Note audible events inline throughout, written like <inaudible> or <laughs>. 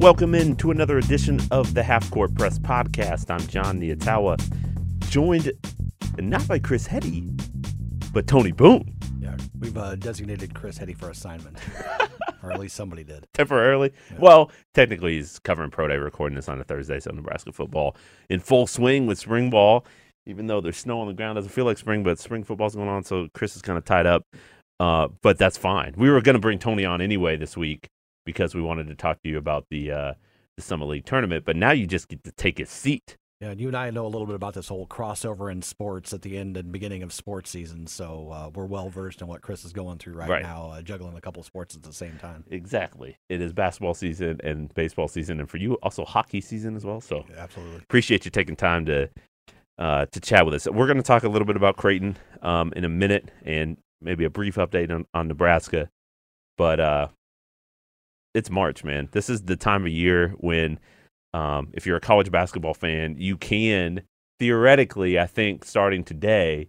Welcome in to another edition of the Half Court Press Podcast. I'm Jon Nyatawa, joined not by Chris Heady, but Tony Boone. Yeah, we've uh, designated Chris Heady for assignment, <laughs> or at least somebody did. Temporarily. Well, technically, he's covering Pro Day, recording this on a Thursday, so Nebraska football in full swing with spring ball. Even though there's snow on the ground, doesn't feel like spring, but spring football's going on, so Chris is kind of tied up. Uh, but that's fine. We were going to bring Tony on anyway this week because we wanted to talk to you about the uh, the Summit League tournament. But now you just get to take a seat. Yeah, and you and I know a little bit about this whole crossover in sports at the end and beginning of sports season, so uh, we're well versed in what Chris is going through right, Right. now, uh, juggling a couple sports at the same time. Exactly. It is basketball season and baseball season, and for you, also hockey season as well. So Absolutely. appreciate you taking time to uh, to chat with us. We're going to talk a little bit about Creighton um, in a minute, and maybe a brief update on, on Nebraska. But uh, it's March, man. This is the time of year when, um, if you're a college basketball fan, you can theoretically, I think, starting today,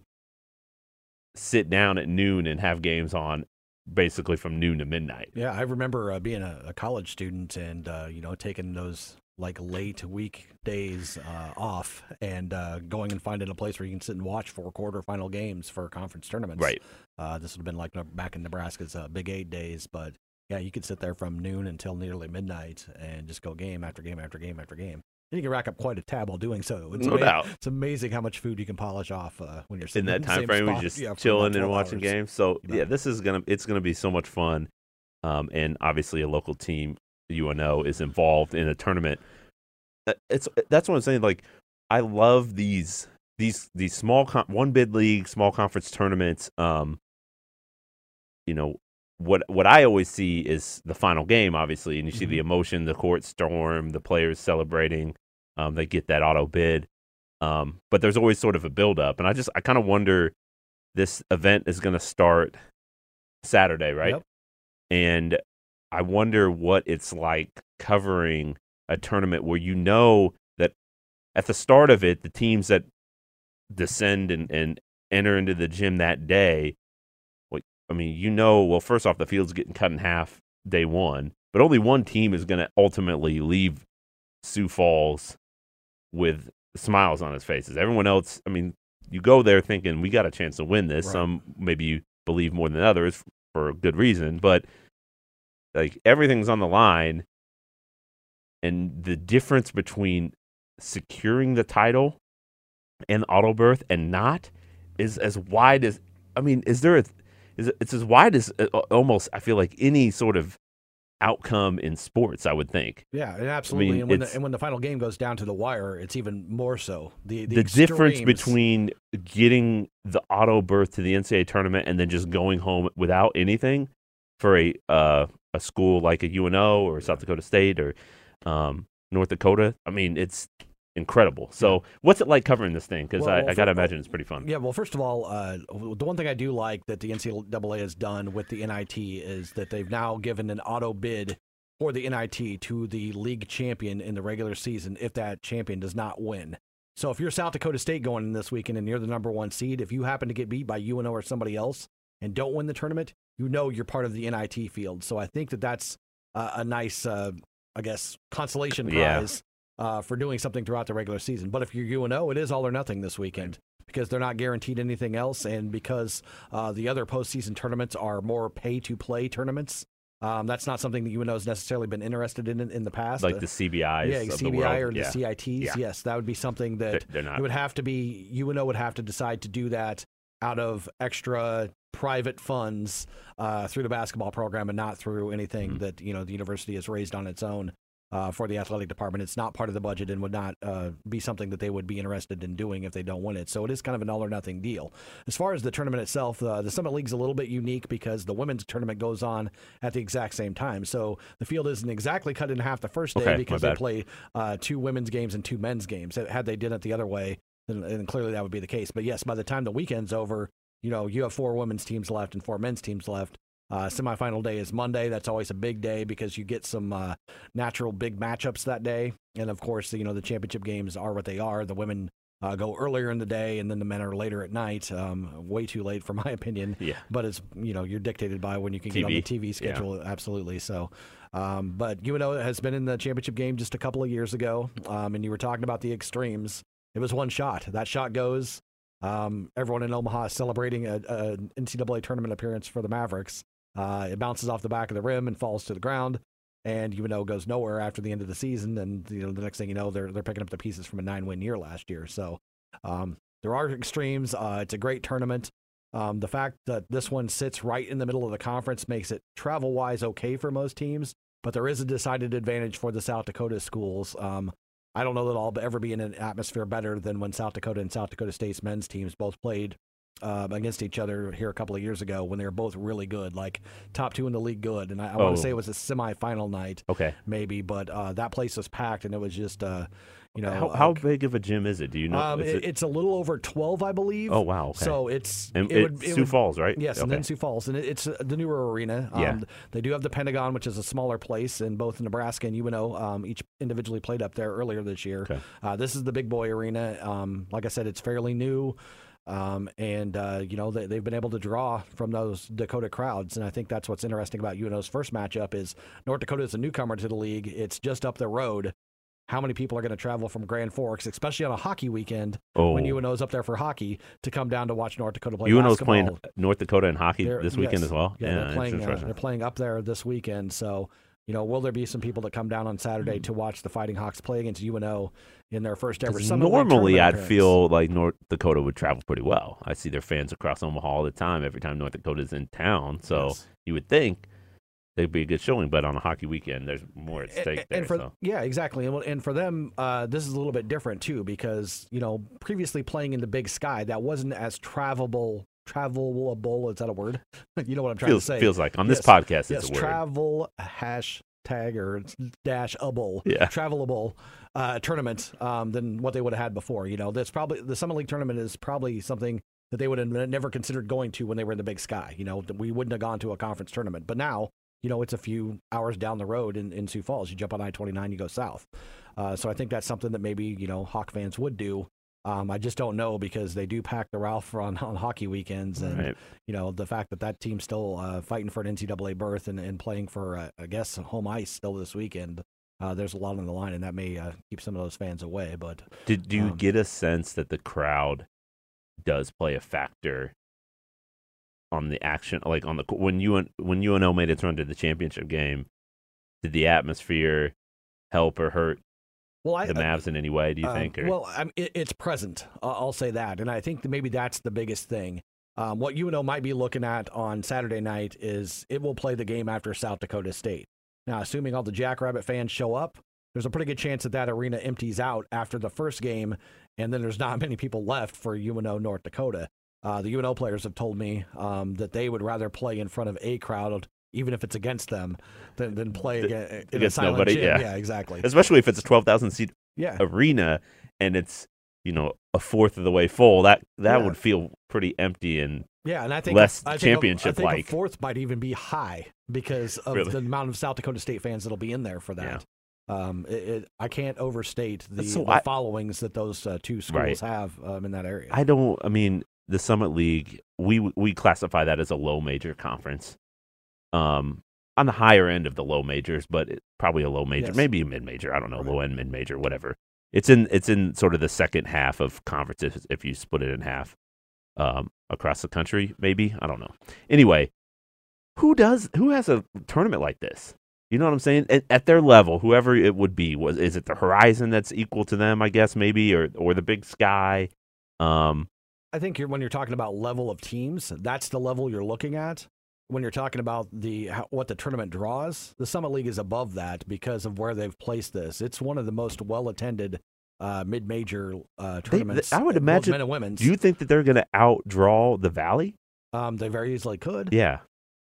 sit down at noon and have games on, basically from noon to midnight. Yeah, I remember uh, being a, a college student and uh, you know taking those like late weekdays uh, off and uh, going and finding a place where you can sit and watch four quarterfinal games for conference tournaments. Right. Uh, this would have been like back in Nebraska's uh, Big Eight days, but yeah, you could sit there from noon until nearly midnight and just go game after game after game after game. And you can rack up quite a tab while doing so. It's No doubt. It's amazing how much food you can polish off uh, when you're in that the time frame, spot, just yeah, chilling and watching hours. games. So You yeah, bet. this is gonna it's gonna be so much fun, um, and obviously a local team, UNO, is involved in a tournament. Uh, It's that's what I'm saying. Like I love these these these small con- one bid league, small conference tournaments. Um, you know what what I always see is the final game, obviously, and you see the Mm-hmm. emotion, the court storm, the players celebrating. Um, they get that auto bid. Um, but there's always sort of a build up, and I just I kind of wonder this event is going to start Saturday, right? Yep. And I wonder what it's like covering a tournament where you know that at the start of it, the teams that descend and, and enter into the gym that day, I mean, you know, well, first off, the field's getting cut in half day one, but only one team is going to ultimately leave Sioux Falls with smiles on his faces. Everyone else, I mean, you go there thinking we got a chance to win this. Right. Some maybe you believe more than others for a good reason, but like everything's on the line. And the difference between securing the title and auto berth and not is as wide as I mean, is there a is it's as wide as uh, almost I feel like any sort of outcome in sports. I would think Yeah, and absolutely. and, when the, and when the final game goes down to the wire, it's even more so. The the, the, difference between getting the auto berth to the NCAA tournament and then just going home without anything for a uh, a school like a UNO or South Dakota State or um, North Dakota. I mean, it's incredible. So, what's it like covering this thing? Because Well, I, well, I got to imagine it's pretty fun. Yeah, well, first of all, uh, the one thing I do like that the NCAA has done with the NIT is that they've now given an auto bid for the NIT to the league champion in the regular season if that champion does not win. So if you're South Dakota State going in this weekend and you're the number one seed, if you happen to get beat by UNO or somebody else and don't win the tournament, you know you're part of the NIT field. So I think that that's uh, a nice, uh, I guess, consolation Yeah. Uh, for doing something throughout the regular season. But if you're UNO, it is all or nothing this weekend because they're not guaranteed anything else, and because uh, the other postseason tournaments are more pay-to-play tournaments. Um, that's not something that UNO has necessarily been interested in in, in the past. Like the CBIs, yeah, the CBI world. or the yeah. CITs. Yeah. Yes, that would be something They're, that they're it would have to be UNO would have to decide to do that out of extra private funds uh, through the basketball program and not through anything Mhm. that you know the university has raised on its own uh, for the athletic department. It's not part of the budget and would not uh, be something that they would be interested in doing if they don't win it. So it is kind of an all or nothing deal. As far as the tournament itself, uh, the Summit League's a little bit unique because the women's tournament goes on at the exact same time. So the field isn't exactly cut in half the first day Okay, because they play uh, two women's games and two men's games. Had they did it the other way, then, then clearly that would be the case. But yes, by the time the weekend's over, you know, you have four women's teams left and four men's teams left. Uh, semifinal day is Monday. That's always a big day because you get some uh, natural big matchups that day. And of course, you know, the championship games are what they are. The women uh, go earlier in the day, and then the men are later at night. Um, way too late, for <laughs> my opinion. Yeah. But it's you know you're dictated by when you can get on the TV. TV schedule. Absolutely. So, um, but UNO has been in the championship game just a couple of years ago, um, and you were talking about the extremes. It was one shot. That shot goes. Um, everyone in Omaha is celebrating a, a NCAA tournament appearance for the Mavericks. Uh, it bounces off the back of the rim and falls to the ground, and UNO goes nowhere after the end of the season. And you know the next thing you know, they're they're picking up the pieces from a nine win year last year. So um, there are extremes. Uh, it's a great tournament. Um, the fact that this one sits right in the middle of the conference makes it travel wise okay for most teams, but there is a decided advantage for the South Dakota schools. Um, I don't know that I'll ever be in an atmosphere better than when South Dakota and South Dakota State's men's teams both played um, against each other here a couple of years ago when they were both really good, like top two in the league good. And I, I want Oh. to say it was a semifinal night, Okay. maybe, but uh, that place was packed and it was just, uh, you know, how, uh, how big of a gym is it? Do you know? um, it, it's a little over 12, I believe. oh wow. Okay. So it's and it it, would, it Sioux would- Falls, right? Yes, Okay. and then Sioux Falls, and it, it's uh, the newer arena. Um, Yeah. They do have the Pentagon, which is a smaller place, and both Nebraska and UNO um, each individually played up there earlier this year. Okay. Uh, this is the big boy arena. Um, like I said, it's fairly new. Um, and uh, you know they, they've been able to draw from those Dakota crowds, and I think that's what's interesting about UNO's first matchup is North Dakota is a newcomer to the league. It's just up the road. How many people are going to travel from Grand Forks, especially on a hockey weekend, oh, when UNO's up there for hockey to come down to watch North Dakota play UNO's basketball. playing North Dakota in hockey They're- this weekend yes. as well. Yeah, Yeah, they're playing. Uh, they're playing up there this weekend. So, you know, will there be some people that come down on Saturday Hmm. to watch the Fighting Hawks play against UNO in their first ever League normally, I'd appearance? feel like North Dakota would travel pretty well. I see their fans across Omaha all the time. Every time North Dakota's in town, so Yes. you would think they'd be a good showing. But on a hockey weekend, there's more at stake a- there. and for so. yeah, exactly. And, and for them, uh, this is a little bit different too because you know previously playing in the Big Sky that wasn't as travelable. Travelable is that a word? <laughs> you know what I'm trying feels to say. feels like on this Yes. podcast, yes, it's a word. travel hashtag or dash able Yeah. travelable uh, tournament um, than what they would have had before. You know, that's probably the Summit League tournament is probably something that they would have never considered going to when they were in the Big Sky. You know, we wouldn't have gone to a conference tournament, but now. You know, it's a few hours down the road in, in Sioux Falls. You jump on I 29, you go south. Uh, so I think that's something that maybe, you know, Hawk fans would do. Um, I just don't know because they do pack the Ralph on, <laughs> on hockey weekends. And, Right. you know, the fact that that team's still uh, fighting for an NCAA berth and, and playing for, uh, I guess, home ice still this weekend. Uh, there's a lot on the line, and that may uh, keep some of those fans away. But Did do you Um, get a sense that the crowd does play a factor on the action? Like on the when you when UNO made its run to the championship game, did the atmosphere help or hurt well, I, the Mavs in any way? Do you Um, think? Or? Well, I mean, it, it's present. I'll say that, and I think that maybe that's the biggest thing. Um, what UNO might be looking at on Saturday night is it will play the game after South Dakota State. Now, assuming all the Jackrabbit fans show up, there's a pretty good chance that that arena empties out after the first game, and then there's not <laughs> many people left for UNO North Dakota. Uh, the UNO players have told me um, that they would rather play in front of a crowd, even if it's against them, than play Th- aga- in a against silent nobody, gym. yeah. yeah, exactly. especially if it's a twelve thousand seat Yeah, arena and it's you know a fourth of the way full. That that Yeah. would feel pretty empty and Yeah, and I think less I think a- I think a fourth might even be high because of Really? the amount of South Dakota State fans that'll be in there for that. Um, it, it, I can't overstate the, So the I- followings that those uh, two schools Right. have um, in that area. I don't. I mean, the Summit League, we we classify that as a low major conference. Um, on the higher end of the low majors, but it, probably a low major, Yes. maybe a mid major. I don't know, Right. low end, mid major, whatever. It's in it's in sort of the second half of conferences if you split it in half um, across the country. Maybe I don't know. Anyway, who does who has a tournament like this? You know what I'm saying? At, at their level, whoever it would be, was is it the Horizon that's equal to them? I guess maybe, or or the Big Sky. Um, I think you're, when you're talking about level of teams, that's the level you're looking at. When you're talking about the how, what the tournament draws, the Summit League is above that because of where they've placed this. It's one of the most well attended uh, mid major uh, tournaments. I would imagine- men and women's. Do you think that they're going to outdraw the Valley? um, they very easily could. Yeah,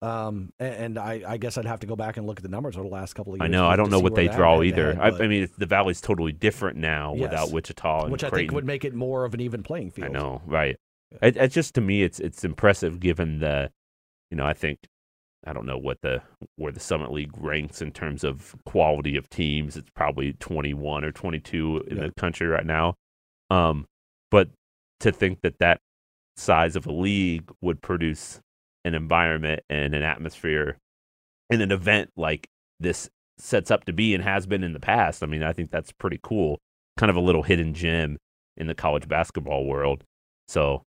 Um, a- and I, I guess I'd have to go back and look at the numbers over the last couple of years. I know. I don't know what they draw either. I, I mean, the Valley's totally different now Yes. without Wichita and which I think would make it more of an even playing field. I know, right? It, it's just to me, it's it's impressive given the, you know, I think I don't know what the where the Summit League ranks in terms of quality of teams. It's probably twenty one or twenty two in Yeah. the country right now. Um, but to think that that size of a league would produce an environment and an atmosphere in an event like this sets up to be and has been in the past. I mean, I think that's pretty cool. Kind of a little hidden gem in the college basketball world. So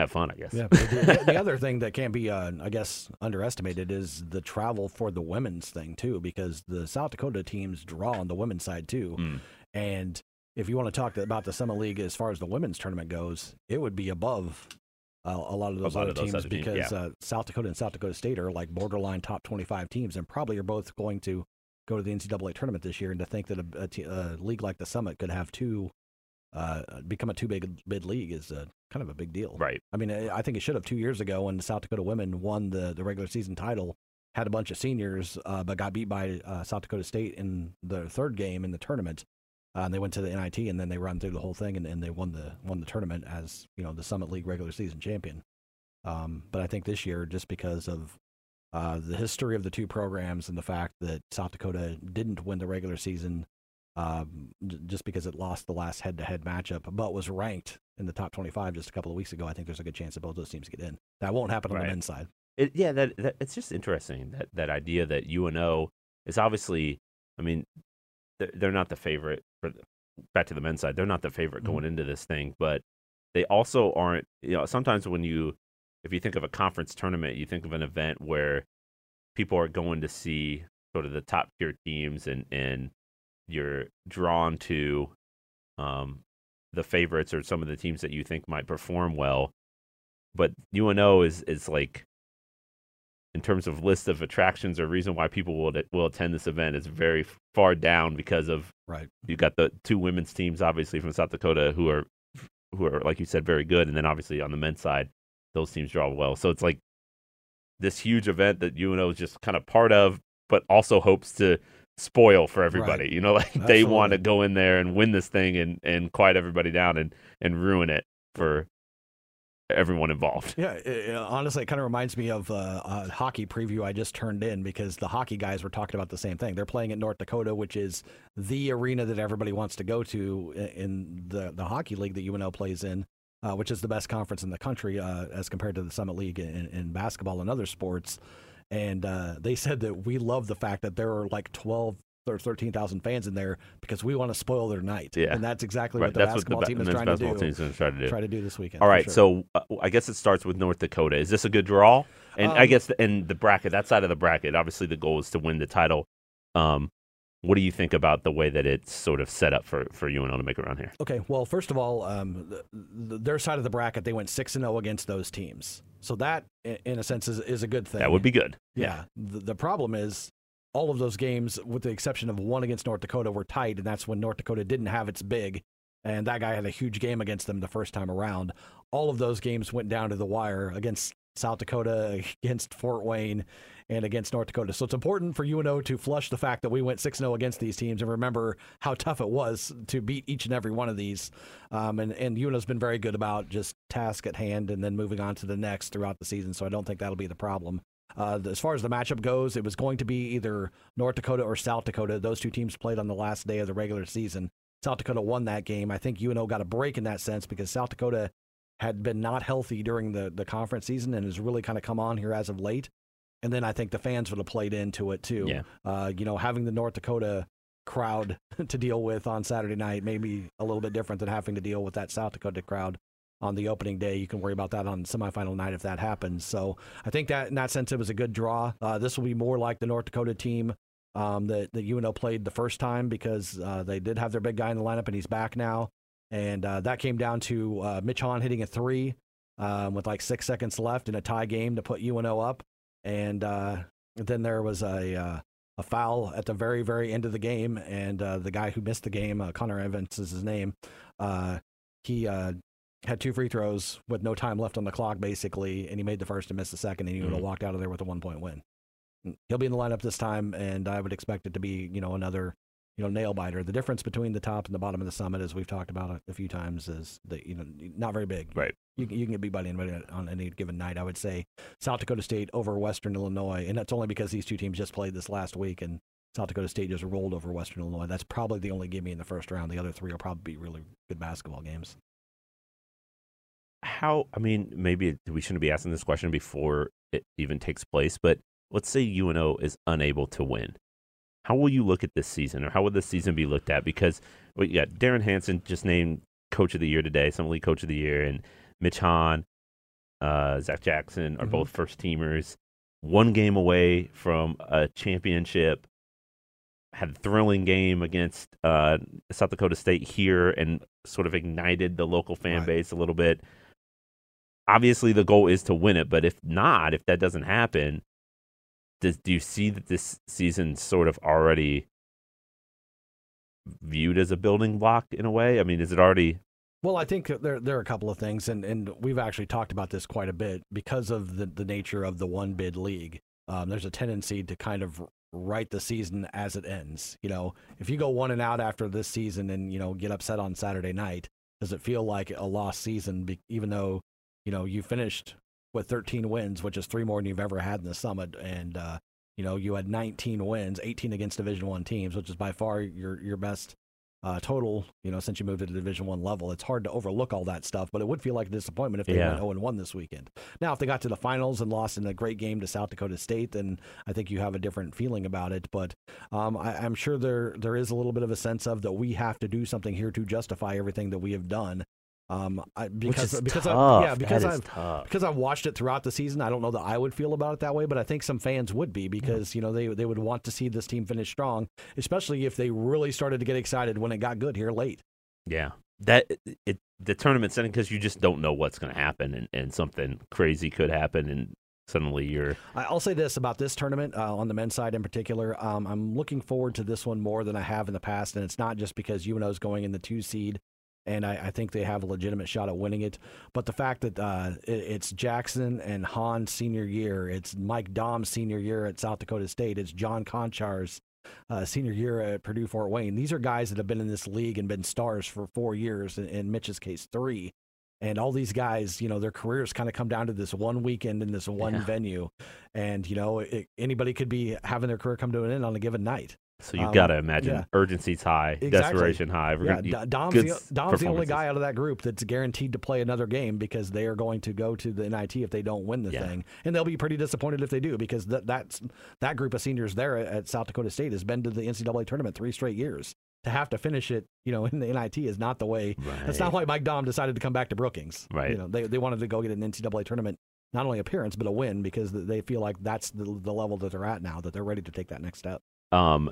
have fun, I guess. Yeah. the, the, <laughs> other thing that can't be, uh, I guess, underestimated is the travel for the women's thing too, because the South Dakota teams draw on the women's side too, Mm. and if you want to talk about the Summit League as far as the women's tournament goes, it would be above uh, a lot of those lot other of those teams other teams, because yeah. uh, South Dakota and South Dakota State are like borderline top 25 teams and probably are both going to go to the NCAA tournament this year. And to think that a, a, a league like the Summit could have two, uh, become a two big bid league is uh, kind of a big deal. Right. I mean, I I think it should have two years ago when the South Dakota women won the, the regular season title, had a bunch of seniors, uh, but got beat by uh, South Dakota State in the third game in the tournament. Uh, and they went to the NIT, and then they run through the whole thing, and, and they won the won the tournament as you know the Summit League regular season champion. Um, but I think this year, just because of uh, the history of the two programs and the fact that South Dakota didn't win the regular season, um, just because it lost the last head-to-head matchup, but was ranked in the top 25 just a couple of weeks ago, I think there's a good chance that both those teams get in. That won't happen on Right. the men's side. It, yeah, that, that it's just interesting that that idea that UNO is obviously. I mean, they're, they're not the favorite. For back to the men's side, they're not the favorite Mhm. going into this thing, but they also aren't. You know, sometimes when you, if you think of a conference tournament, you think of an event where people are going to see sort of the top tier teams, and and you're drawn to, um, the favorites or some of the teams that you think might perform well. But UNO is is like in terms of list of attractions or reason why people will will attend this event is very far down because of Right. you got the two women's teams obviously from South Dakota who are who are like you said very good and then obviously on the men's side those teams draw well so it's like this huge event that UNO is just kind of part of but also hopes to spoil for everybody you know <laughs> like they want to go in there and win this thing and and quiet everybody down and and ruin it for everyone involved Yeah, it, it- honestly, it kind of reminds me of uh, a hockey preview I just turned in because the hockey guys were talking about the same thing. They're playing at North Dakota, which is the arena that everybody wants to go to in the the hockey league that UNL plays in, uh, which is the best conference in the country uh, as compared to the Summit League in, in basketball and other sports. And uh, they said that we love the fact that there are like twelve or thirteen thousand fans in there because we want to spoil their night. Yeah. and that's exactly right what the that's what the basketball team is trying to do. team's going to try to do Try to do this weekend. All right. sure. so uh, I guess it starts with North Dakota. Is this a good draw? And I Um, guess the, in the bracket, that side of the bracket, obviously the goal is to win the title. Um, what do you think about the way that it's sort of set up for for UNO to make it around here? Okay, well, first of all, um, the, the, their side of the bracket, they went six and zero against those teams, so that, in a sense, is, is a good thing. That would be good. yeah. The, the problem is, all of those games, with the exception of one against North Dakota, were tight, and that's when North Dakota didn't have its big, and that guy had a huge game against them the first time around. All of those games went down to the wire against South Dakota, <laughs> against Fort Wayne, and against North Dakota. So it's important for UNO to flush the fact that we went 6 0 against these teams and remember how tough it was to beat each and every one of these. Um, and, and UNO's been very good about just task at hand and then moving on to the next throughout the season. So I don't think that'll be the problem. Uh, as far as the matchup goes, it was going to be either North Dakota or South Dakota. Those two teams played on the last day of the regular season. South Dakota won that game. I think UNO got a break in that sense because South Dakota had been not healthy during the, the conference season and has really kind of come on here as of late. And then I think the fans would have played into it too. Yeah. Uh, you know, having the North Dakota crowd <laughs> to deal with on Saturday night may be a little bit different than having to deal with that South Dakota crowd on the opening day. You can worry about that on semifinal night if that happens. So I think that in that sense it was a good draw. Uh, this will be more like the North Dakota team um, that that UNO played the first time because uh, they did have their big guy in the lineup and he's back now. And uh, that came down to uh, Mitch Hahn hitting a three um, with like six seconds left in a tie game to put UNO up. And uh, then there was a uh, a foul at the very very end of the game, and uh, the guy who missed the game, uh, Conner Avants is his name. Uh, he uh, had two free throws with no time left on the clock, basically, and he made the first and missed the second, and he would have Mhm. walked out of there with a one point win. He'll be in the lineup this time, and I would expect it to be you know another you know nail biter. The difference between the top and the bottom of the summit, as we've talked about a, a few times, is that you know not very big. Right. You, can- you can get beat by anybody on any given night. I would say South Dakota State over Western Illinois, and that's only because these two teams just played this last week, and South Dakota State just rolled over Western Illinois. That's probably the only gimme in the first round. The other three will probably be really good basketball games. how? I mean, maybe we shouldn't be asking this question before it even takes place, but let's say UNO is unable to win. How will you look at this season, or how will this season be looked at? Because you got Derrin Hansen just named Coach of the Year today, Summit League Coach of the Year, and Mitch Hahn, uh, Zach Jackson are Mhm. both first teamers. One game away from a championship. Had a thrilling game against uh, South Dakota State here, and sort of ignited the local fan Right. base a little bit. Obviously, the goal is to win it, but if not, if that doesn't happen, does do you see that this season sort of already viewed as a building block in a way? I mean, is it already Well, I think there there are a couple of things, and, and we've actually talked about this quite a bit because of the, the nature of the one bid league. Um, there's a tendency to kind of write the season as it ends. You know, if you go one and out after this season and you know get upset on Saturday night, does it feel like a lost season? Be, even though you know you finished with 13 wins, which is three more than you've ever had in the summit, and uh, you know you had 19 wins, 18 against Division One teams, which is by far your your best uh, total, you know, since you moved to the Division One level, it's hard to overlook all that stuff. But it would feel like a disappointment if they Yeah. went 0 and 1 this weekend. Now, if they got to the finals and lost in a great game to South Dakota State, then I think you have a different feeling about it. But um, I, I'm sure there there is a little bit of a sense of that we have to do something here to justify everything that we have done. Um, I, because because tough. I, yeah because I've because I've watched it throughout the season, I don't know that I would feel about it that way, but I think some fans would be because you know they they would want to see this team finish strong, especially if they really started to get excited when it got good here late. Yeah, that it the tournament setting because you just don't know what's going to happen, and, and something crazy could happen, and suddenly you're I- I'll say this about this tournament uh, on the men's side in particular. Um, I'm looking forward to this one more than I have in the past, and it's not just because UNO is going in the two seed, and I, I think they have a legitimate shot at winning it, but the fact that uh, it, it's Jackson and Hahn senior year, it's Mike Daum senior year at South Dakota State, it's John Konchar's uh, senior year at Purdue Fort Wayne. These are guys that have been in this league and been stars for four years, in, in Mitch's case, three. And all these guys, you know, their careers kind of come down to this one weekend in this one Yeah. venue. And, you know, it, anybody could be having their career come to an end on a given night. So you've Um, got to imagine yeah. urgency's high, Exactly. desperation high. We're Yeah, gonna- Daum's, the, Daum's the only guy out of that group that's guaranteed to play another game because they are going to go to the NIT if they don't win the Yeah. thing, and they'll be pretty disappointed if they do because that that's that group of seniors there at, South Dakota State has been to the NCAA tournament three straight years. To have to finish it, you know, in the NIT is not the way. That's not why Mike Daum decided to come back to Brookings. Right. You know, they they wanted to go get an NCAA tournament. Not only appearance, but a win because they feel like that's the, the level that they're at now, that they're ready to take that next step. Um,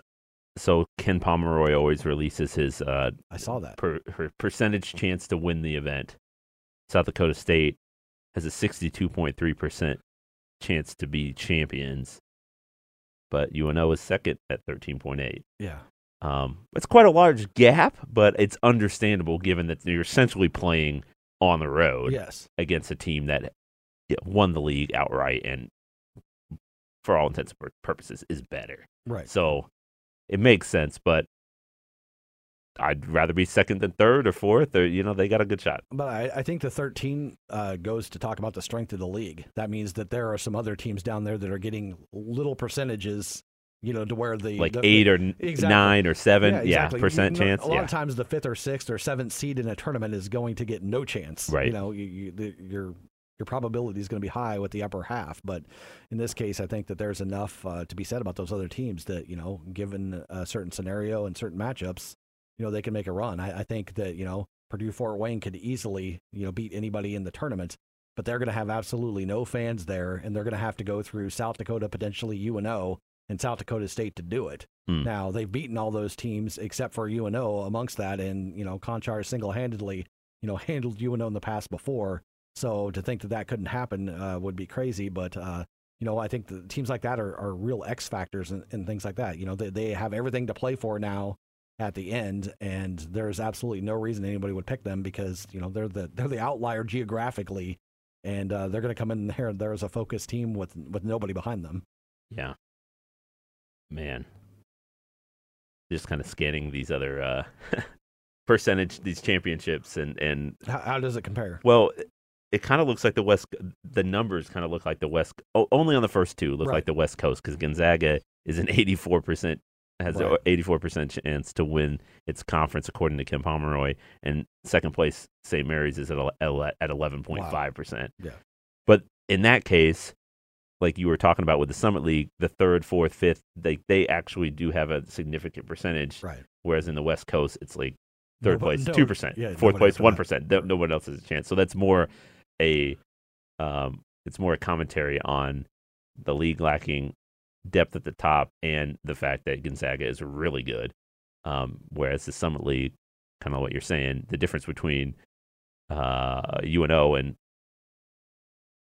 so Ken Pomeroy always releases his uh I saw that. per, her percentage chance to win the event. South Dakota State has a sixty-two point three percent chance to be champions, but UNO is second at thirteen point eight. Yeah. Um, it's quite a large gap, but it's understandable given that you're essentially playing on the road Yes. against a team that won the league outright and, for all intents and purposes, is better. Right. So it makes sense, but I'd rather be second than third or fourth, or you know, they got a good shot. But I, I think the 13 uh, goes to talk about the strength of the league. That means that there are some other teams down there that are getting little percentages, you know, to where the Like the, eight or Exactly. nine or seven, yeah, exactly. Percent you know, chance. A lot Yeah, of times, the fifth or sixth or seventh seed in a tournament is going to get no chance. Right. You know, you, you, the, your probability is going to be high with the upper half. But in this case, I think that there's enough uh, to be said about those other teams that you know, given a certain scenario and certain matchups, you know, they can make a run. I, I think that you know Purdue Fort Wayne could easily you know beat anybody in the tournament. But they're going to have absolutely no fans there, and they're going to have to go through South Dakota, potentially UNO, and South Dakota State to do it. Hmm. Now they've beaten all those teams except for UNO amongst that, and you know Konchar single-handedly, you know, <laughs> handled UNO in the past before. So to think that that couldn't happen uh, would be crazy. But uh, you know, I think the teams like that are, are real X factors and, and things like that. You know, they they have everything to play for now at the end, and there's absolutely no reason anybody would pick them because you know they're the they're the outlier geographically, and uh, they're going to come in there. There's a focused team with with nobody behind them. yeah. Man, just kind of scanning these other uh, <laughs> percentage, these championships, and and How, how does it compare? Well, it- kind of looks like the West. The numbers kind of look like the West. Oh, only on the first two look Right. like the West Coast because Gonzaga is an eighty-four percent has Right. a 84% chance to win its conference, according to Ken Pomeroy. And second place, St. Mary's, is at, ele- ele- at 11.5%. Yeah. But in that case, like you were talking about with the Summit League, the third, fourth, fifth, they, they actually do have a significant percentage. Right. Whereas in the West Coast, it's like third Nobody- place, no- two percent, yeah, fourth place, one No, no one else has a chance. So that's more a, um, it's more a commentary on the league lacking depth at the top and the fact that Gonzaga is really good. Um, whereas the Summit League, kind of what you're saying, the difference between uh, UNO and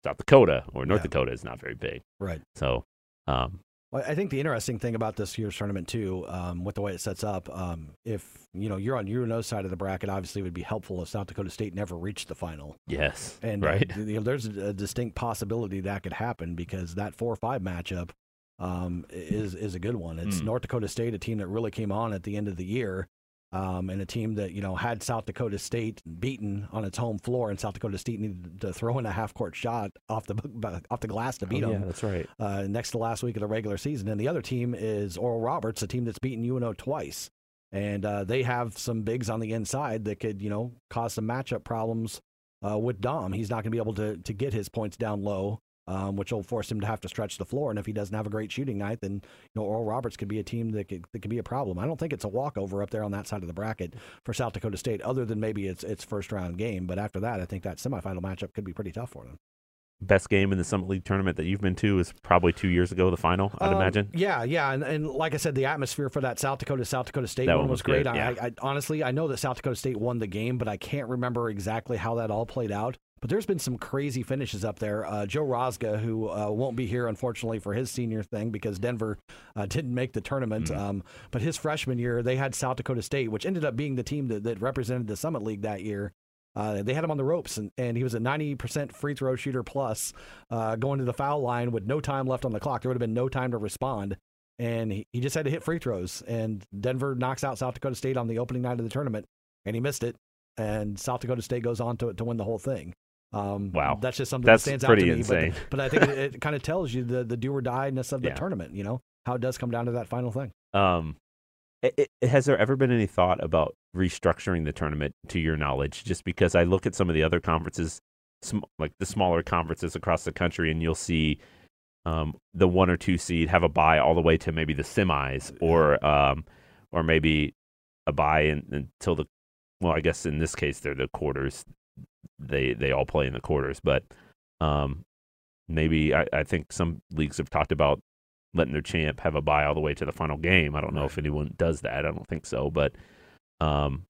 South Dakota or North Yeah. Dakota is not very big. Right. So, um, Well, I think the interesting thing about this year's tournament too, um, with the way it sets up, um, if you know you're on UNO's side of the bracket, obviously it would be helpful if South Dakota State never reached the final. yes, And uh, right. you know, there's a distinct possibility that could happen because that four or five matchup um, is is a good one. It's Mm. North Dakota State, a team that really came on at the end of the year, um, and a team that you know had South Dakota State beaten on its home floor, and South Dakota State needed to throw in a half court shot off the <laughs> off the glass to beat Oh, them yeah, that's right. uh, next to last week of the regular season. And the other team is Oral Roberts, a team that's beaten UNO twice. And uh, they have some bigs on the inside that could, you know, cause some matchup problems uh, with Daum. He's not going to be able to, to get his points down low, um, which will force him to have to stretch the floor. And if he doesn't have a great shooting night, then, you know, Oral Roberts could be a team that could, that could be a problem. I don't think it's a walkover up there on that side of the bracket for South Dakota State, other than maybe its, its first round game. But after that, I think that semifinal matchup could be pretty tough for them. Best game in the Summit League tournament that you've been to is probably two years ago, the final, I'd Um, imagine. Yeah, yeah, and, and like I said, the atmosphere for that South Dakota South Dakota State one one was great. I, yeah. I, I honestly I know that South Dakota State won the game, but I can't remember exactly how that all played out. But there's been some crazy finishes up there. Uh, Joe Rosga, who uh, won't be here unfortunately for his senior thing because Denver uh, didn't make the tournament. Mhm. Um, but his freshman year, they had South Dakota State, which ended up being the team that, that represented the Summit League that year. Uh, they had him on the ropes, and, and he was a 90% free throw shooter plus, uh, going to the foul line with no time left on the clock. There would have been no time to respond, and he, he just had to hit free throws. And Denver knocks out South Dakota State on the opening night of the tournament, and he missed it. And South Dakota State goes on to to win the whole thing. Um, Wow. that's just something That's that stands pretty out to me. But, insane. but I think it, it kind of tells you the the do or die ness of the Yeah. tournament. You know how it does come down to that final thing. Um, i i has there ever been any thought about restructuring the tournament, to your knowledge? Just because I look at some of the other conferences, sm- like the smaller conferences across the country, and you'll see um, the one or two seed have a buy all the way to maybe the semis, or um, or maybe a buy in, until the well, I guess in this case they're the quarters. They they all play in the quarters, but um, maybe I, I think some leagues have talked about letting their champ have a bye all the way to the final game. I don't know if anyone does that. I don't think so, but um,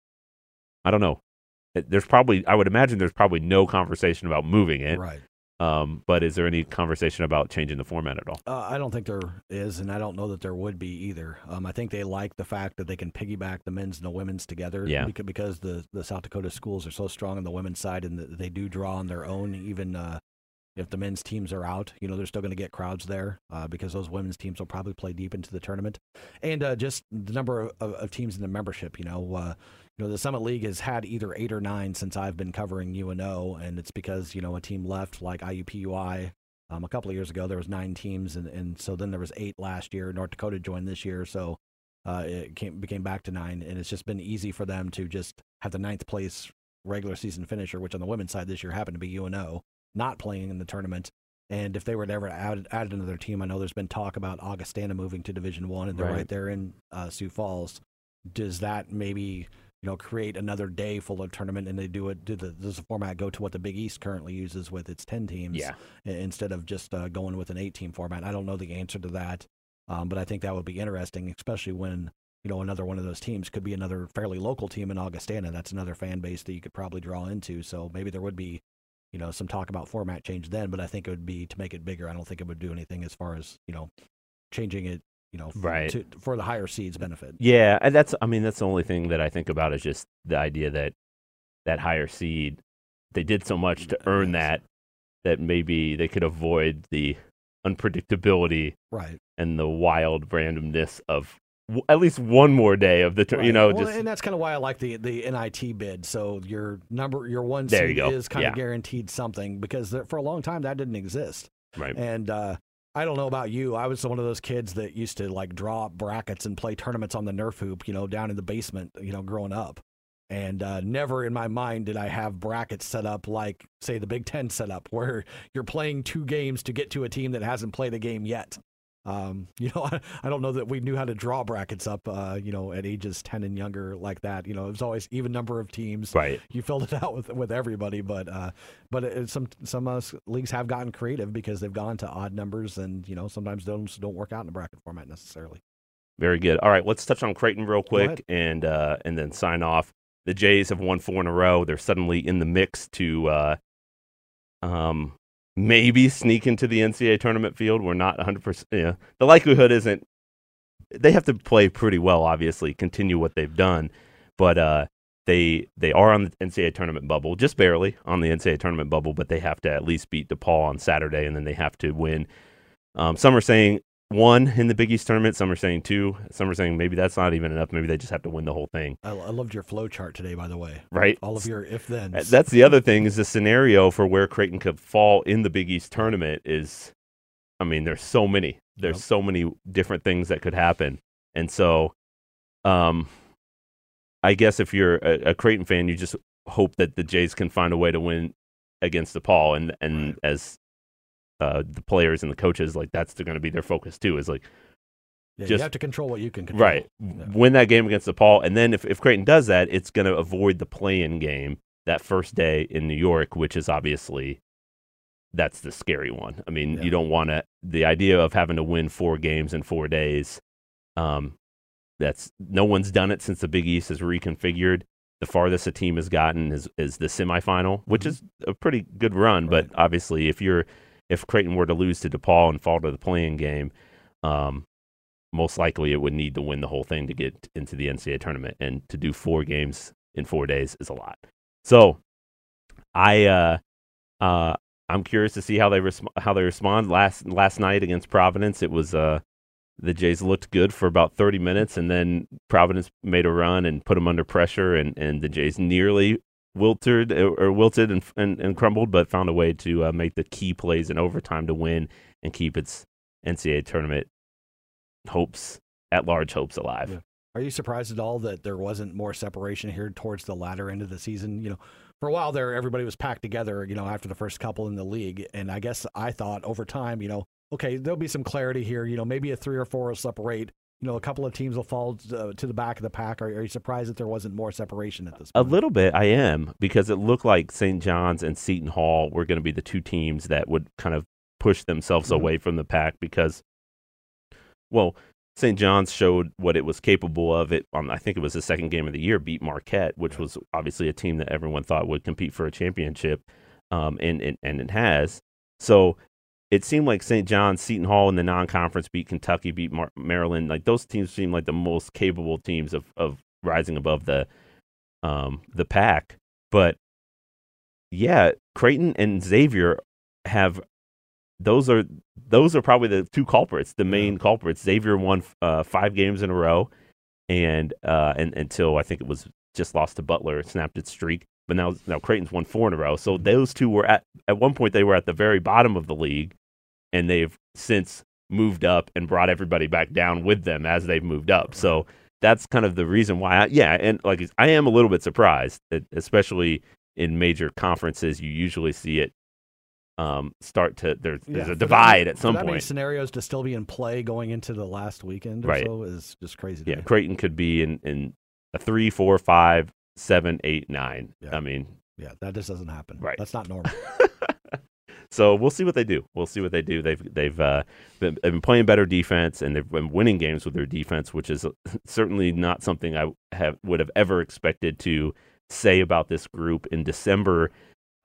I don't know. There's probably I would imagine there's probably no conversation about moving it. Right. Um, but is there any conversation about changing the format at all? Uh, I don't think there is, and I don't know that there would be either. Um, I think they like the fact that they can piggyback the men's and the women's together. Yeah. Because, because the, the South Dakota schools are so strong on the women's side, and that they do draw on their own, even uh, if the men's teams are out. You know, they're still going to get crowds there uh, because those women's teams will probably play deep into the tournament, and uh, just the number of, of, of teams in the membership. You know, uh, you know, the Summit League has had either eight or nine since I've been covering UNO, and it's because you know a team left like IUPUI. Um, a couple of years ago, there was nine teams, and, and so then there was eight last year. North Dakota joined this year, so uh, it came, became back to nine, and it's just been easy for them to just have the ninth place regular season finisher, which on the women's side this year happened to be UNO, not playing in the tournament. And if they were to ever add, add another team, I know there's been talk about Augustana moving to Division One, and they're Right. right. there in uh, Sioux Falls. Does that maybe you know create another day full of tournament, and they do it? Do the does the format go to what the Big East currently uses with its ten teams? Yeah. instead of just uh, going with an eight team format. I don't know the answer to that, um, but I think that would be interesting, especially when you know another one of those teams could be another fairly local team in Augustana. That's another fan base that you could probably draw into. So maybe there would be you know some talk about format change then, but I think it would be to make it bigger. I don't think it would do anything as far as you know changing it. You know, f- Right. to, for the higher seeds benefit. Yeah, and that's I mean that's the only thing that I think about is just the idea that that higher seed they did so much to earn that that maybe they could avoid the unpredictability Right. and the wild randomness of w- at least one more day of the tour. You know, Well, just and that's kind of why I like the the NIT bid. So your number, your one seed is kind Yeah. of guaranteed something because there, for a long time that didn't exist. right. And uh, I don't know about you. I was one of those kids that used to like draw brackets and play tournaments on the Nerf hoop, you know, down in the basement, you know, growing up. And uh, never in my mind did I have brackets set up like, say, the Big Ten set up, <laughs> where you're playing two games to get to a team that hasn't played a game yet. Um, <laughs> you know, I, I, don't know that we knew how to draw brackets up, uh, you know, at ages 10 and younger like that. You know, it was always even number of teams. Right. You filled it <laughs> out with, with everybody, but, uh, but it, some, some uh, leagues have gotten creative because they've gone to odd numbers and, you know, sometimes those don't work out in a bracket format necessarily. Very good. All right. Let's touch on Creighton real quick and, uh, and then sign off. The Jays have won four in a row. They're suddenly in the mix to, uh, um, maybe sneak into the NCAA tournament field. We're not 100%. Yeah, the likelihood isn't. They have to play pretty well, obviously, continue what they've done, but uh, they they are on the NCAA tournament bubble, just barely on the NCAA tournament bubble, but they have to at least beat DePaul on Saturday, and then they have to win. Um, some are saying one in the Big East tournament. Some are saying two. Some are saying maybe that's not even enough. Maybe they just have to win the whole thing. I, I loved your flow chart today, by the way. Right. All of your if then. That's the other thing is the scenario for where Creighton could fall in the Big East tournament is, I mean, there's so many. There's yep. so many different things that could happen, and so, um, I guess if you're a, a Creighton fan, you just hope that the Jays can find a way to win against DePaul, and and right. as uh, the players and the coaches like that's going to be their focus too is like yeah, just, you have to control what you can control. Right. Yeah. Win that game against DePaul. And then if, if Creighton does that, it's going to avoid the play in game that first day in New York, which is obviously that's the scary one. I mean, yeah. you don't want to, the idea of having to win four games in four days, um, that's no one's done it since the Big East is reconfigured. The farthest a team has gotten is, is the semifinal, which mm-hmm. is a pretty good run. Right. But obviously, if you're if Creighton were to lose to DePaul and fall to the playing game, um, most likely it would need to win the whole thing to get into the NCAA tournament. And to do four games in four days is a lot. So I uh, uh, I'm curious to see how they how they respond. Last last night against Providence, it was uh, the Jays looked good for about 30 minutes, and then Providence made a run and put them under pressure, and, and the Jays nearly wilted uh, or wilted and, and, and crumbled, but found a way to uh, make the key plays in overtime to win and keep its NCAA tournament hopes at large hopes alive. Yeah. Are you surprised at all that there wasn't more separation here towards the latter end of the season? You know, for a while there, everybody was packed together. You know, after the first couple in the league, and I guess I thought over time, you know, okay, there'll be some clarity here. You know, maybe a three or four will separate you know, a couple of teams will fall uh, to the back of the pack. Are, are, you surprised that there wasn't more separation at this point? A little bit, I am, because it looked like St. John's and Seton Hall were going to be the two teams that would kind of push themselves mm-hmm. away from the pack because, well, St. John's showed what it was capable of. It, on, I think it was the second game of the year, beat Marquette, which was obviously a team that everyone thought would compete for a championship, um, and, and and it has. So it seemed like St. John's, Seton Hall in the non-conference beat Kentucky, beat Mar- Maryland. Like those teams seem like the most capable teams of of rising above the um the pack. But yeah, Creighton and Xavier have those are those are probably the two culprits, the main yeah. culprits. Xavier won uh, five games in a row, and uh, and until I think it was just lost to Butler, snapped its streak. But now now Creighton's won four in a row. So those two were at at one point they were at the very bottom of the league, and they've since moved up and brought everybody back down with them as they've moved up. So that's kind of the reason why. I, yeah, and like I am a little bit surprised, that especially in major conferences, you usually see it um, start to there, there's a divide that, at some point. Scenarios to still be in play going into the last weekend right. so is just crazy. yeah, me. Creighton could be in in a three, four, five, seven, eight, nine. Yeah. I mean, yeah, that just doesn't happen. Right, that's not normal. <laughs> So we'll see what they do. We'll see what they do. They've they've uh, been, been, playing better defense and they've been winning games with their defense, which is <laughs> certainly not something I have would have ever expected to say about this group in December.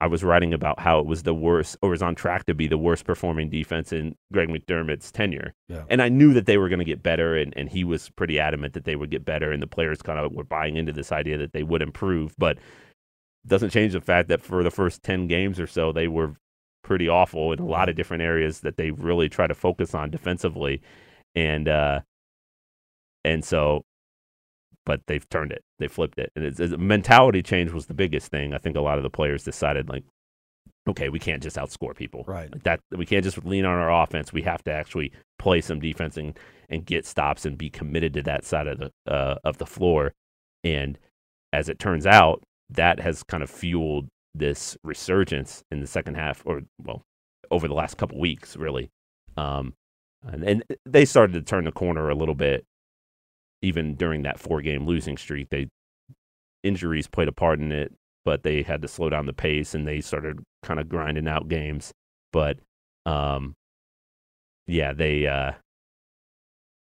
I was writing about how it was the worst, or was on track to be the worst performing defense in Greg McDermott's tenure. Yeah. And I knew that they were going to get better, and, and he was pretty adamant that they would get better, and the players kind of were buying into this idea that they would improve. But doesn't change the fact that for the first 10 games or so, they were pretty awful in a lot of different areas that they really try to focus on defensively, and uh, and so, but they've turned it, they flipped it, and it's, it's, mentality change was the biggest thing. I think a lot of the players decided like okay, we can't just outscore people. Right. Like that we can't just lean on our offense. We have to actually play some defense and, and get stops and be committed to that side of the uh, of the floor. And as it turns out, that has kind of fueled this resurgence in the second half, or well, over the last couple weeks, really. Um, and, and they started to turn the corner a little bit, even during that four game losing streak. They injuries played a part in it, but they had to slow down the pace and they started kind of grinding out games. But um, yeah, they uh,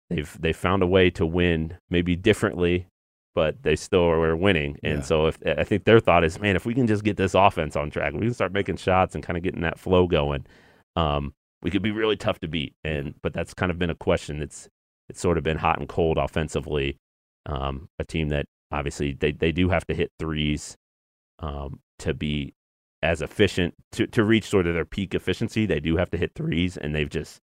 they've they found a way to win, maybe differently, but they still are winning. And Yeah. so if I think their thought is, man, if we can just get this offense on track, we can start making shots and kind of getting that flow going. Um, we could be really tough to beat. And but that's kind of been a question. It's it's sort of been hot and cold offensively. Um, a team that obviously they, they do have to hit threes um, to be as efficient to, to reach sort of their peak efficiency. They do have to hit threes, and they've just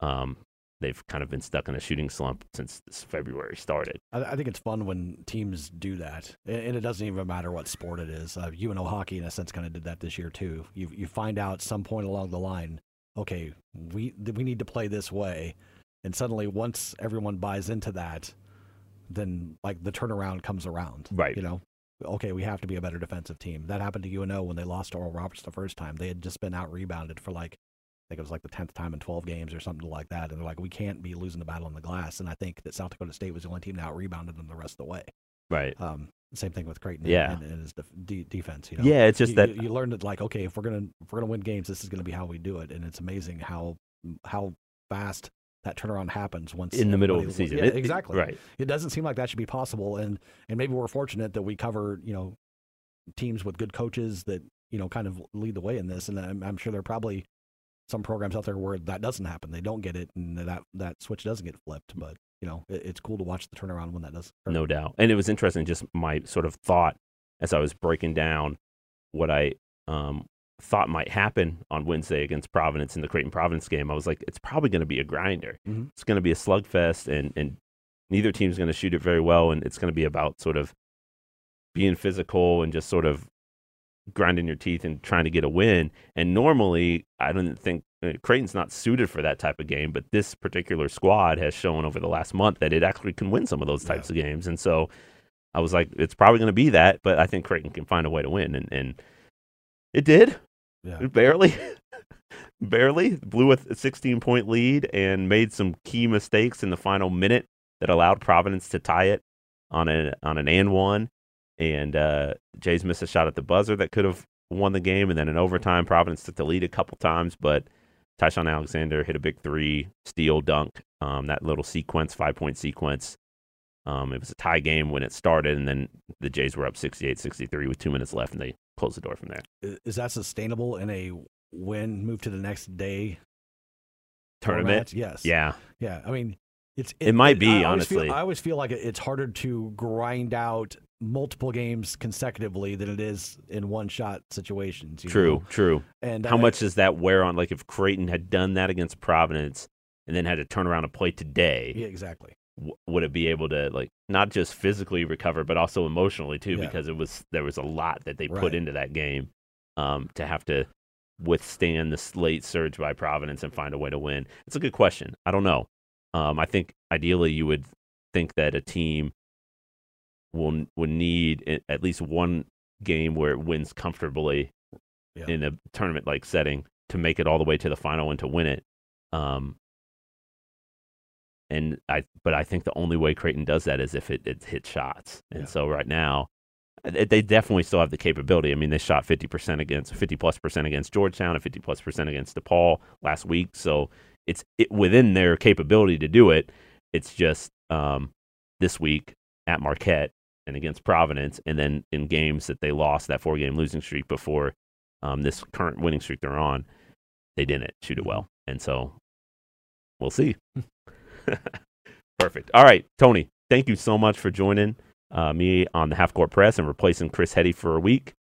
um, they've kind of been stuck in a shooting slump since this February started. I, I think it's fun when teams do that, and it doesn't even matter what sport it is. Uh, UNO hockey, in a sense, kind of did that this year too. You you find out some point along the line, okay, we we need to play this way, and suddenly once everyone buys into that, then like the turnaround comes around. Right. You know, okay, we have to be a better defensive team. That happened to UNO when they lost to Oral Roberts the first time. They had just been out rebounded for like. I think it was like the tenth time in twelve games or something like that, and they're like, "We can't be losing the battle on the glass." And I think that South Dakota State was the only team that out rebounded them the rest of the way. Right. Um, same thing with Creighton Yeah. and, and his def- de- defense. You know? Yeah, it's just you, that you, you learn that like okay, if we're gonna if we're gonna win games, this is gonna be how we do it, and it's amazing how how fast that turnaround happens once in the middle of the season. Yeah, It- it- exactly. right. It doesn't seem like that should be possible, and and maybe we're fortunate that we cover you know teams with good coaches that you know kind of lead the way in this, and I'm, I'm sure they're probably some programs out there where that doesn't happen. They don't get it, and that that switch doesn't get flipped. But you know, it, it's cool to watch the turnaround when that does. occur. No doubt. And it was interesting, just my sort of thought as I was breaking down what I um, thought might happen on Wednesday against Providence in the Creighton Providence game. I was like, it's probably going to be a grinder. Mhm. It's going to be a slugfest, and, and neither team's going to shoot it very well. And it's going to be about sort of being physical and just sort of grinding your teeth and trying to get a win. And normally, I don't think uh, Creighton's not suited for that type of game, but this particular squad has shown over the last month that it actually can win some of those types of games. And so I was like, it's probably going to be that, but I think Creighton can find a way to win. And, and it did, Yeah. barely. <laughs> barely blew a 16 point lead and made some key mistakes in the final minute that allowed Providence to tie it on a on an and one and uh, Jays missed a shot at the buzzer that could have won the game, and then in overtime, Providence took the lead a couple times, but Ty-Shon Alexander hit a big three, steal, dunk, um, that little sequence, five point sequence. Um, it was a tie game when it started, and then the Jays were up 68-63 with two minutes left, and they closed the door from there. Is that sustainable in a win move to the next day Tournament, format? Yes. yeah, Yeah. I mean, it's It might be, I always feel- honestly. I always feel like it's harder to grind out multiple games consecutively than it is in one shot situations. you true, know? true. And How I- much does that wear on? Like if Creighton had done that against Providence, and then had to turn around and play today, Yeah, exactly. w- would it be able to like not just physically recover but also emotionally too Yeah. because it was there was a lot that they Right. put into that game um, to have to withstand the late surge by Providence and find a way to win. It's a good question. I don't know. Um, I think ideally you would think that a team will would need at least one game where it wins comfortably Yeah. in a tournament like setting to make it all the way to the final and to win it. Um, and I, but I think the only way Creighton does that is if it, it hits shots. And Yeah. so right now, they they definitely still have the capability. I mean, they shot fifty percent against fifty plus percent against Georgetown and fifty plus percent against DePaul last week. So it's it, within their capability to do it. It's just um, this week at Marquette and against Providence, and then in games that they lost that four game losing streak before um, this current winning streak they're on, they didn't shoot it well, and so we'll see. <laughs> Perfect. All right, Tony. Thank you so much for joining uh, me on the Half Court Press and replacing Chris Heady for a week.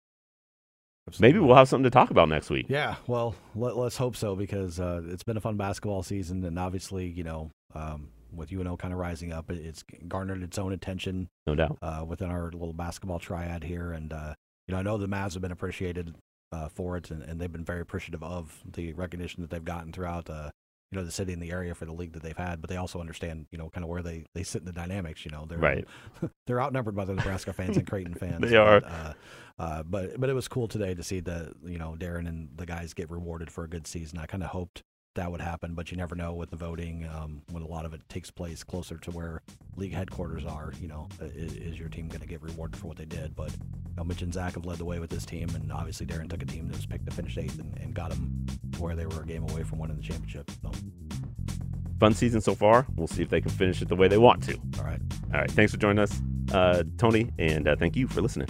Maybe we'll have something to talk about next week. Yeah, well, let, let's hope so because uh, it's been a fun basketball season, and obviously, you know, um, with UNO kind of rising up, it's garnered its own attention No doubt. uh, within our little basketball triad here. And uh, you know, I know the Mavs have been appreciated uh, for it, and, and they've been very appreciative of the recognition that they've gotten throughout uh, you know the city and the area for the league that they've had. But they also understand you know kind of where they, they sit in the dynamics. You know, they're Right. <laughs> they're outnumbered by the Nebraska fans and Creighton <laughs> fans. They are. But, uh, uh, but but it was cool today to see the you know Derrin and the guys get rewarded for a good season. I kind of hoped that would happen, but you never know with the voting um, when a lot of it takes place closer to where league headquarters are. You know, is, is your team going to get rewarded for what they did? But you know, Mitch and Zach have led the way with this team, and obviously Derrin took a team that was picked to finish eighth and, and got them to where they were a game away from winning the championship. So, Fun season so far. We'll see if they can finish it the way they want to. all right. All right. Thanks for joining us, uh, Tony, and uh, thank you for listening.